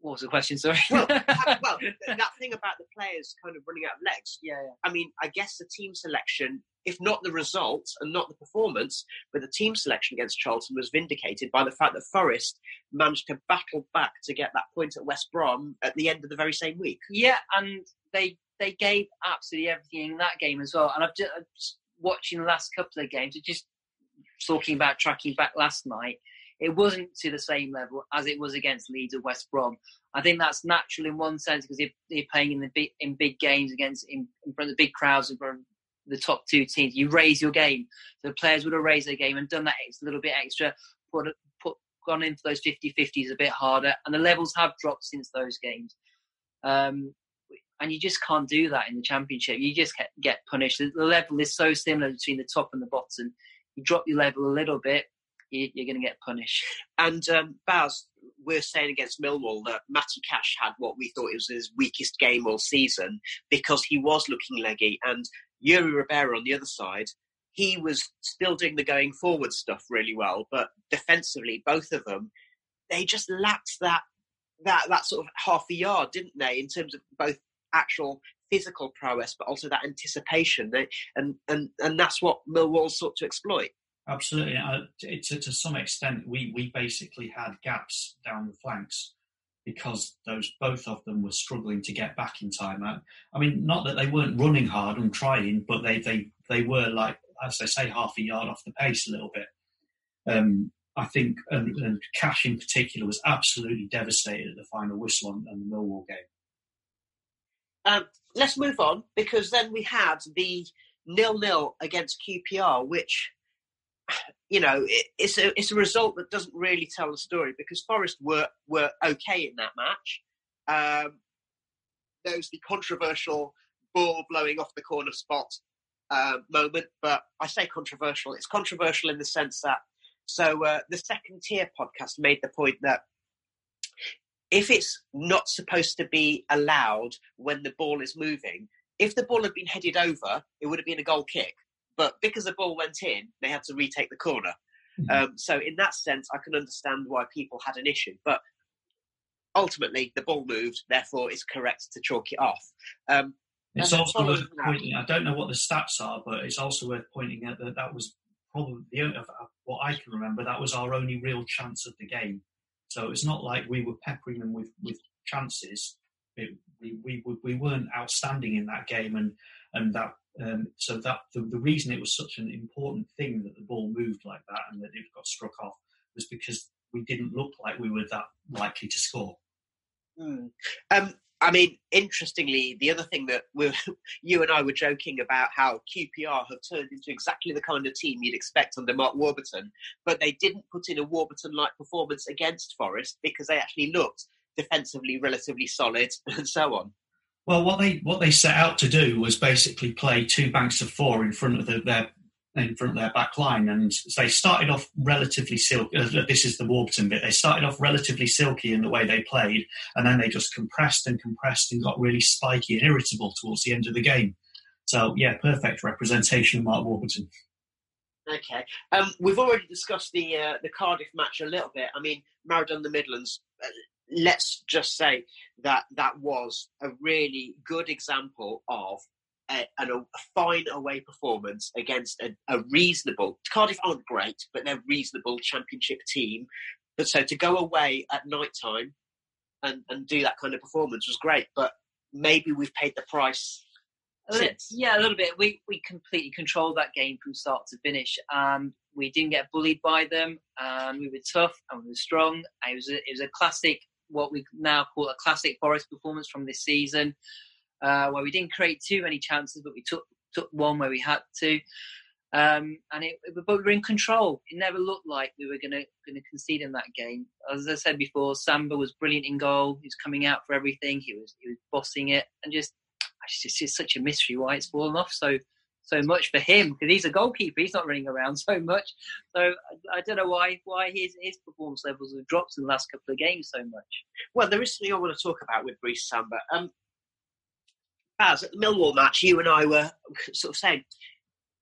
what was the question? Sorry. well, well, that thing about the players kind of running out of legs. Yeah, yeah. I mean, I guess the team selection, if not the results and not the performance, but the team selection against Charlton was vindicated by the fact that Forest managed to battle back to get that point at West Brom at the end of the very same week. Yeah, and they they gave absolutely everything in that game as well. And I've just, just watching the last couple of games, just talking about tracking back last night it wasn't to the same level as it was against Leeds or West Brom. I think that's natural in one sense because they're playing in the big, in big games against in, in front of the big crowds in front of the top two teams. You raise your game, so the players would have raised their game and done that a little bit extra, put put gone into those 50-50s a bit harder, and the levels have dropped since those games. Um, and you just can't do that in the championship. You just get punished. The level is so similar between the top and the bottom. You drop your level a little bit, you're going to get punished. And um, Baz, we're saying against Millwall that Matty Cash had what we thought was his weakest game all season because he was looking leggy, and Yuri Ribeiro on the other side, he was still doing the going forward stuff really well, but defensively, both of them, they just lacked that that that sort of half a yard, didn't they, in terms of both actual physical prowess, but also that anticipation, and and and that's what Millwall sought to exploit. Absolutely. Uh, to, to, some extent, we, we basically had gaps down the flanks because those both of them were struggling to get back in time. I, I mean, not that they weren't running hard and trying, but they they they were like, as they say, half a yard off the pace a little bit. Um, I think, and, and, Cash in particular was absolutely devastated at the final whistle on, on the Millwall game. Um, let's move on because then we had the nil nil against QPR, which you know it, it's a it's a result that doesn't really tell the story because Forest were were okay in that match. Um, there was the controversial ball blowing off the corner spot uh, moment, but I say controversial. It's controversial in the sense that so uh, the second tier podcast made the point that if it's not supposed to be allowed when the ball is moving, if the ball had been headed over, it would have been a goal kick. But because the ball went in, they had to retake the corner. Mm-hmm. Um, so in that sense, I can understand why people had an issue. But ultimately, the ball moved, therefore it's correct to chalk it off. Um, it's also worth pointing. I don't know what the stats are, but it's also worth pointing out that that was probably the only, what I can remember. That was our only real chance of the game. So it's not like we were peppering them with, with chances. It, we, we, we weren't outstanding in that game, and and that um, so that the, the, reason it was such an important thing that the ball moved like that and that it got struck off was because we didn't look like we were that likely to score. Mm. Um, I mean, interestingly, the other thing that we you and I were joking about how QPR have turned into exactly the kind of team you'd expect under Mark Warburton, but they didn't put in a Warburton-like performance against Forest because they actually looked defensively relatively solid and so on. Well, what they what they set out to do was basically play two banks of four in front of the, their in front of their back line. And they started off relatively silky. Uh, this is the Warburton bit. They started off relatively silky in the way they played, and then they just compressed and compressed and got really spiky and irritable towards the end of the game. So, yeah, perfect representation of Mark Warburton. Okay. Um, we've already discussed the uh, the Cardiff match a little bit. I mean, Maradona the Midlands. Let's just say that that was a really good example of a, a, fine away performance against a, a, reasonable Cardiff aren't great, but they're reasonable championship team. But so to go away at night time and, and do that kind of performance was great. But maybe we've paid the price. Yeah, a little bit. We we completely controlled that game from start to finish, and we didn't get bullied by them. And we were tough and we were strong. It was a, it was a classic, what we now call a classic Forest performance from this season uh, where we didn't create too many chances, but we took took one where we had to. Um, and it, but we were in control. It never looked like we were going to going to concede in that game. As I said before, Samba was brilliant in goal. He was coming out for everything. He was he was bossing it, and just it's just such a mystery why it's fallen off so so much for him because he's a goalkeeper. He's not running around so much. So I, I, don't know why why his his performance levels have dropped in the last couple of games so much. Well, there is something I want to talk about with Brice Samba. Um, as at the Millwall match, you and I were sort of saying,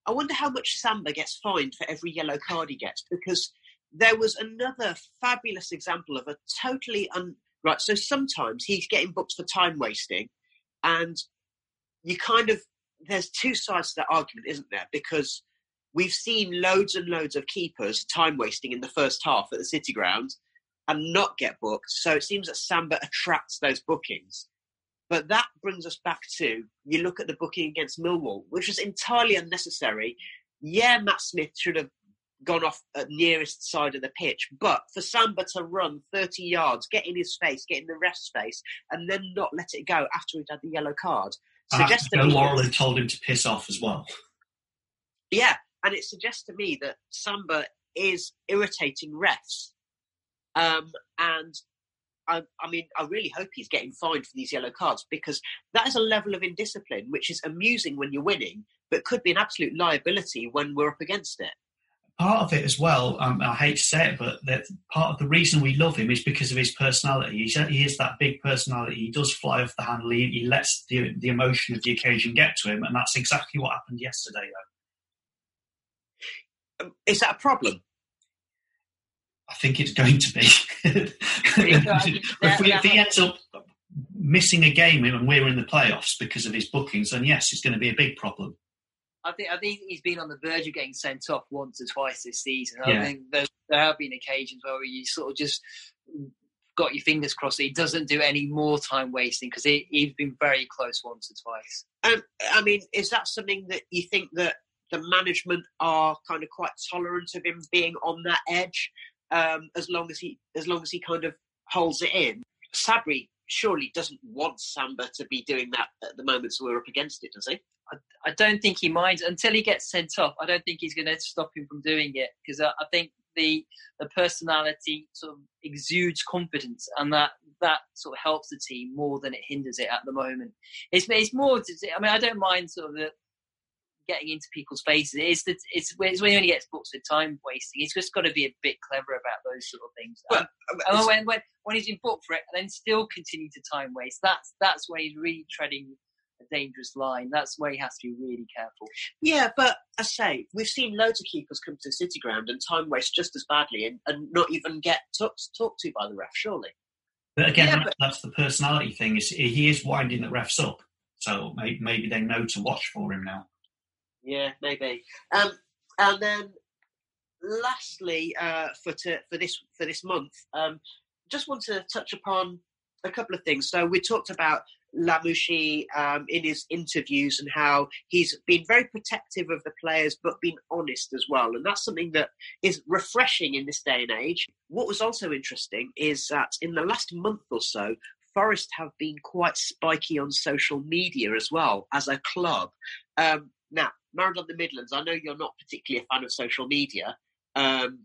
I wonder how much Samba gets fined for every yellow card he gets because there was another fabulous example of a totally un right. So sometimes he's getting booked for time wasting, and you kind of there's two sides to that argument, isn't there? Because we've seen loads and loads of keepers time wasting in the first half at the City Ground and not get booked. So it seems that Samba attracts those bookings. But that brings us back to you look at the booking against Millwall, which was entirely unnecessary. Yeah, Matt Smith should have gone off at nearest side of the pitch, but for Samba to run 30 yards, get in his face, get in the ref's face, and then not let it go after he'd had the yellow card. Suggests Laurel had told him to piss off as well. Yeah, and it suggests to me that Samba is irritating refs. Um, and I, I, mean, I really hope he's getting fined for these yellow cards because that is a level of indiscipline which is amusing when you're winning, but could be an absolute liability when we're up against it. Part of it as well, um, I hate to say it, but that part of the reason we love him is because of his personality. He's, he is that big personality. He does fly off the handle. He, he lets the, the emotion of the occasion get to him, and that's exactly what happened yesterday. Though. Um, is that a problem? I think it's going to be. if, we, if, he ends up missing a game and we're in the playoffs because of his bookings, then yes, it's going to be a big problem. I think I think he's been on the verge of getting sent off once or twice this season. I think there, there have been occasions where you sort of just got your fingers crossed that he doesn't do any more time wasting because he, he's been very close once or twice. Um, I mean, is that something that you think that the management are kind of quite tolerant of him being on that edge, um, as long as he as long as he kind of holds it in? Sabri surely doesn't want Samba to be doing that at the moment, so we're up against it, does he? I, I don't think he minds until he gets sent off. I don't think he's going to stop him from doing it because I, I think the the personality sort of exudes confidence, and that that sort of helps the team more than it hinders it at the moment. It's it's more. I mean, I don't mind sort of the getting into people's faces. It's the, it's, it's when he only gets books for time wasting. He's just got to be a bit clever about those sort of things. But, and, uh, and when, when when he's been booked for it and then still continue to time waste, that's that's when he's really treading a dangerous line. That's where he has to be really careful. Yeah, but I say we've seen loads of keepers come to the City Ground and time waste just as badly, and, and not even get talked talked to by the ref. Surely. But again, Yeah, that- that's the personality thing. Is he is winding the refs up, so maybe, maybe they know to watch for him now. Yeah, maybe. Um, and then, lastly, uh, for to, for this for this month, um, just want to touch upon a couple of things. So we talked about Lamouchi um, in his interviews and how he's been very protective of the players, but been honest as well, and that's something that is refreshing in this day and age. What was also interesting is that in the last month or so. Forest have been quite spiky on social media as well as a club. Um, now, Maradona the Midlands, I know you're not particularly a fan of social media. Um,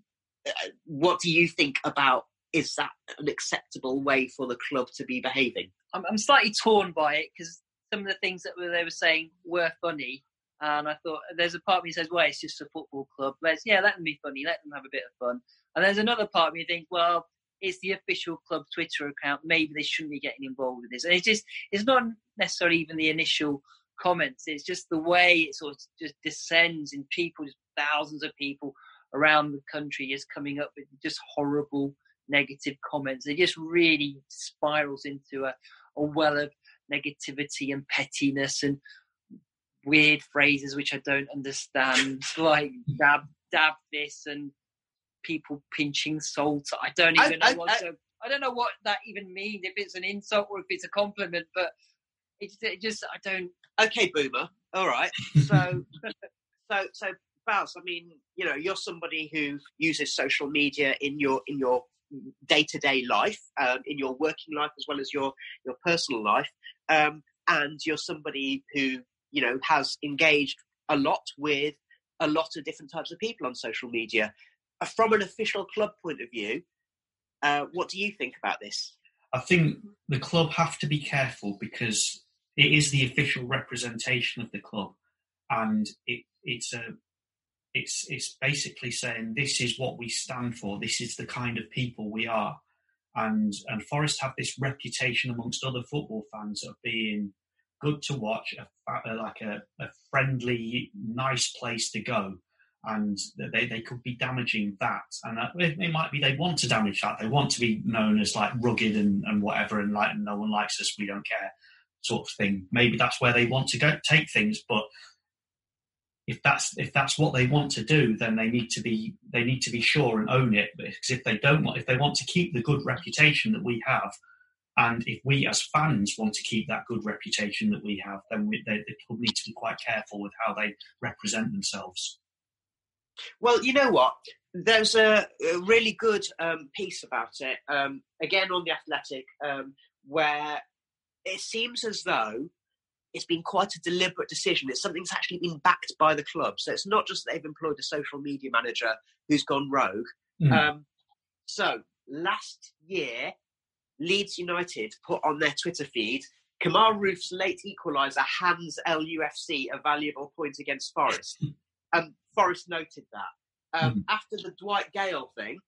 uh, what do you think about? Is that an acceptable way for the club to be behaving? I'm, I'm slightly torn by it because some of the things that they were saying were funny. And I thought there's a part of me says, well, it's just a football club. Let's, yeah, let them be funny. Let them have a bit of fun. And there's another part of me think, well, it's the official club Twitter account. Maybe they shouldn't be getting involved with this. And it's just, it's not necessarily even the initial comments. It's just the way it sort of just descends in people, just thousands of people around the country is coming up with just horrible negative comments. It just really spirals into a, a well of negativity and pettiness and weird phrases which I don't understand, like dab dab this and people pinching salt. I don't I- even know I- what I- to- I don't know what that even means. If it's an insult or if it's a compliment, but it just I don't. Okay, boomer. All right. So, so, so, Baz. I mean, you know, you're somebody who uses social media in your in your day to day life, um, in your working life as well as your your personal life, um, and you're somebody who you know has engaged a lot with a lot of different types of people on social media. Uh, From an official club point of view, uh, what do you think about this? I think the club have to be careful because it is the official representation of the club, and it, it's a it's it's basically saying this is what we stand for. This is the kind of people we are, and and Forest have this reputation amongst other football fans of being good to watch, a, like a, a friendly, nice place to go. And they, they could be damaging that, and that, it, it might be they want to damage that. They want to be known as like rugged and, and whatever, and like no one likes us, we don't care, sort of thing. Maybe that's where they want to go take things, but if that's if that's what they want to do, then they need to be they need to be sure and own it. Because if they don't want, if they want to keep the good reputation that we have, and if we as fans want to keep that good reputation that we have, then we, they, the club need to be quite careful with how they represent themselves. Well, you know what? There's a, a really good um, piece about it, um, again on the Athletic, um, where it seems as though it's been quite a deliberate decision. It's something that's actually been backed by the club. So it's not just that they've employed a social media manager who's gone rogue. Mm. Um, so last year, Leeds United put on their Twitter feed Kemar Roofe's late equaliser hands LUFC a valuable point against Forest. Um, Forest noted that. Um, After the Dwight Gayle thing,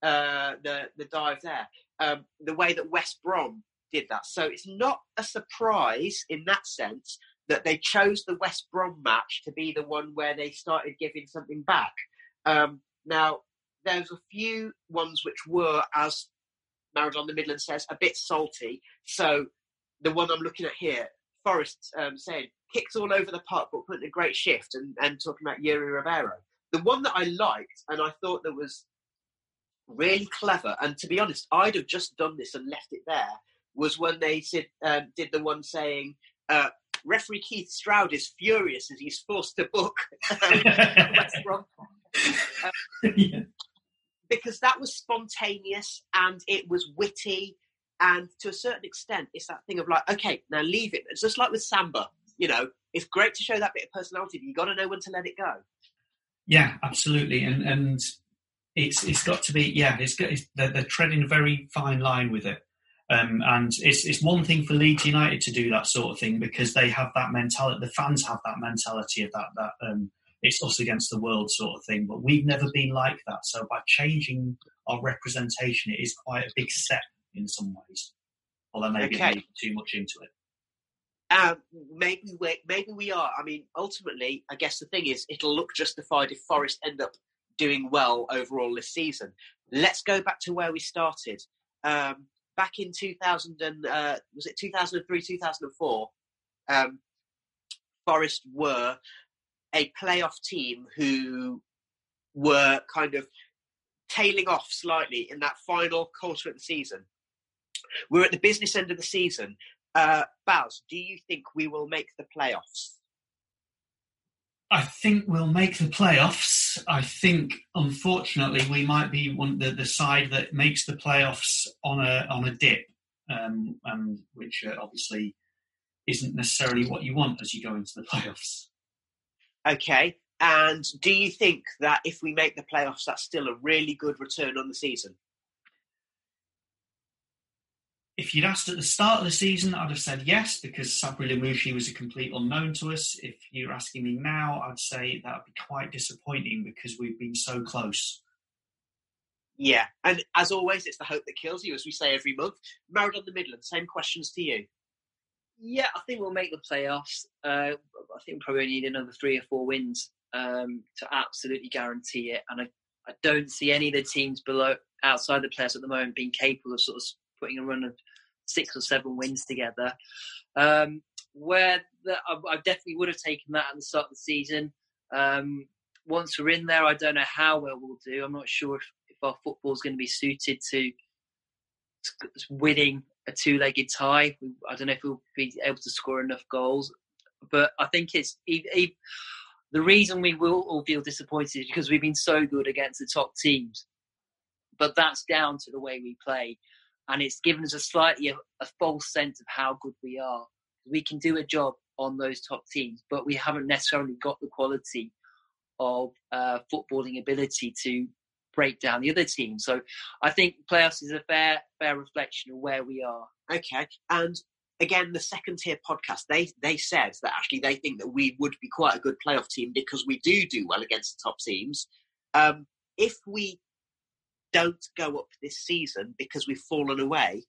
uh, the the dive there, um, the way that West Brom did that. So it's not a surprise in that sense that they chose the West Brom match to be the one where they started giving something back. Um, now, there's a few ones which were, as Maradona the Midland says, a bit salty. So the one I'm looking at here, Forest um, saying, kicks all over the park, but putting a great shift and, and talking about Yuri Ribeiro. The one that I liked and I thought that was really clever, and to be honest, I'd have just done this and left it there. Was when they said, um, did the one saying, uh, referee Keith Stroud is furious as he's forced to book. West Brom. Uh, because that was spontaneous and it was witty and to a certain extent it's that thing of like okay now leave it. It's just like with Samba you know it's great to show that bit of personality but you got to know when to let it go. Yeah, absolutely, and and it's it's got to be yeah, it's, got, it's they're, they're treading a very fine line with it, um, and it's it's one thing for Leeds United to do that sort of thing because they have that mentality, the fans have that mentality of that that um, it's us against the world sort of thing, but we've never been like that. So by changing our representation, it is quite a big step in some ways. Although maybe Okay. Too much into it. Um, maybe we maybe we are. I mean, ultimately, I guess the thing is, it'll look justified if Forest end up doing well overall this season. Let's go back to where we started. Um, back in 2000 and uh, was it 2003, 2004? Um, Forest were a playoff team who were kind of tailing off slightly in that final quarter of the season. We're at the business end of the season. Uh, Baz, do you think we will make the playoffs? I think we'll make the playoffs. I think, unfortunately, we might be one the, the side that makes the playoffs on a on a dip, um, which uh, obviously isn't necessarily what you want as you go into the playoffs. Okay. And do you think that if we make the playoffs, that's still a really good return on the season? If you'd asked at the start of the season, I'd have said yes because Sabri Lamouchi was a complete unknown to us. If you're asking me now, I'd say that would be quite disappointing because we've been so close. Yeah. And as always, it's the hope that kills you, as we say every month. Maradona the Midland, same questions to you. Yeah, I think we'll make the playoffs. Uh, I think we probably need another three or four wins um, to absolutely guarantee it. And I, I don't see any of the teams below outside the players at the moment being capable of sort of putting a run of six or seven wins together. Um, where the, I, I definitely would have taken that at the start of the season. Um, once we're in there, I don't know how well we'll do. I'm not sure if, if our football is going to be suited to winning a two-legged tie. I don't know if we'll be able to score enough goals, but I think it's the reason we will all feel disappointed is because we've been so good against the top teams. But that's down to the way we play, and it's given us a slightly a, a false sense of how good we are. We can do a job on those top teams, but we haven't necessarily got the quality of uh, footballing ability to break down the other team. So I think playoffs is a fair fair reflection of where we are. Okay. And again, the second tier podcast, they they said that actually they think that we would be quite a good playoff team because we do do well against the top teams. Um, if we don't go up this season because we've fallen away,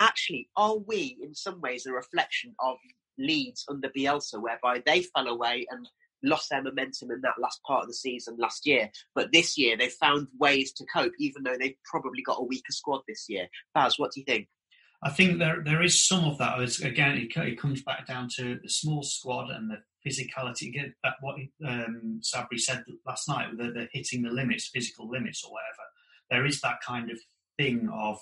actually, are we in some ways a reflection of Leeds under Bielsa, whereby they fell away and lost their momentum in that last part of the season last year. But this year they've found ways to cope, even though they've probably got a weaker squad this year. Baz, what do you think? I think there there is some of that. Again, it, it comes back down to the small squad and the physicality. Again, that what um, Sabri said last night, they're hitting the limits, physical limits, or whatever. There is that kind of thing of,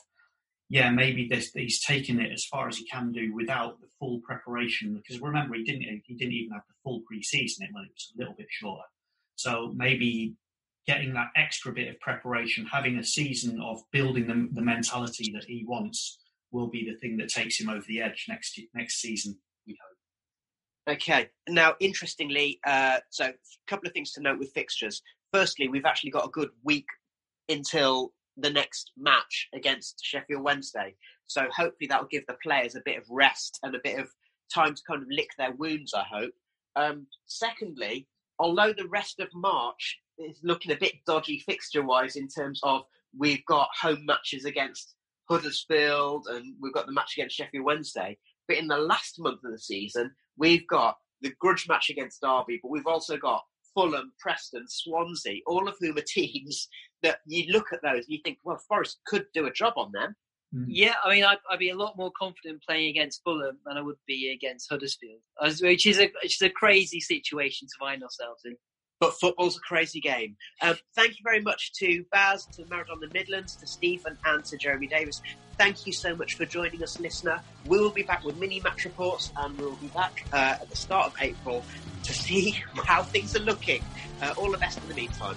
yeah, maybe this, he's taken it as far as he can do without the full preparation. Because remember, he didn't he didn't even have the full pre-season. It was a little bit shorter. So maybe getting that extra bit of preparation, having a season of building the, the mentality that he wants, will be the thing that takes him over the edge next next season. We hope. Okay. Now, interestingly, uh, so a couple of things to note with fixtures. Firstly, we've actually got a good week until the next match against Sheffield Wednesday. So hopefully that will give the players a bit of rest and a bit of time to kind of lick their wounds, I hope. Um, secondly, although the rest of March is looking a bit dodgy fixture wise in terms of we've got home matches against Huddersfield and we've got the match against Sheffield Wednesday, but in the last month of the season, we've got the grudge match against Derby, but we've also got Fulham, Preston, Swansea, all of whom are teams that you look at those and you think, well, Forest could do a job on them. Yeah, I mean, I'd, I'd be a lot more confident playing against Fulham than I would be against Huddersfield, which is a which is a crazy situation to find ourselves in. but football's a crazy game. Um, thank you very much to Baz, to Maradona the Midlands, to Steven, and to Jeremy Davies. Thank you so much for joining us, listener. We will be back with mini match reports, and we'll be back uh, at the start of April to see how things are looking. Uh, all the best in the meantime.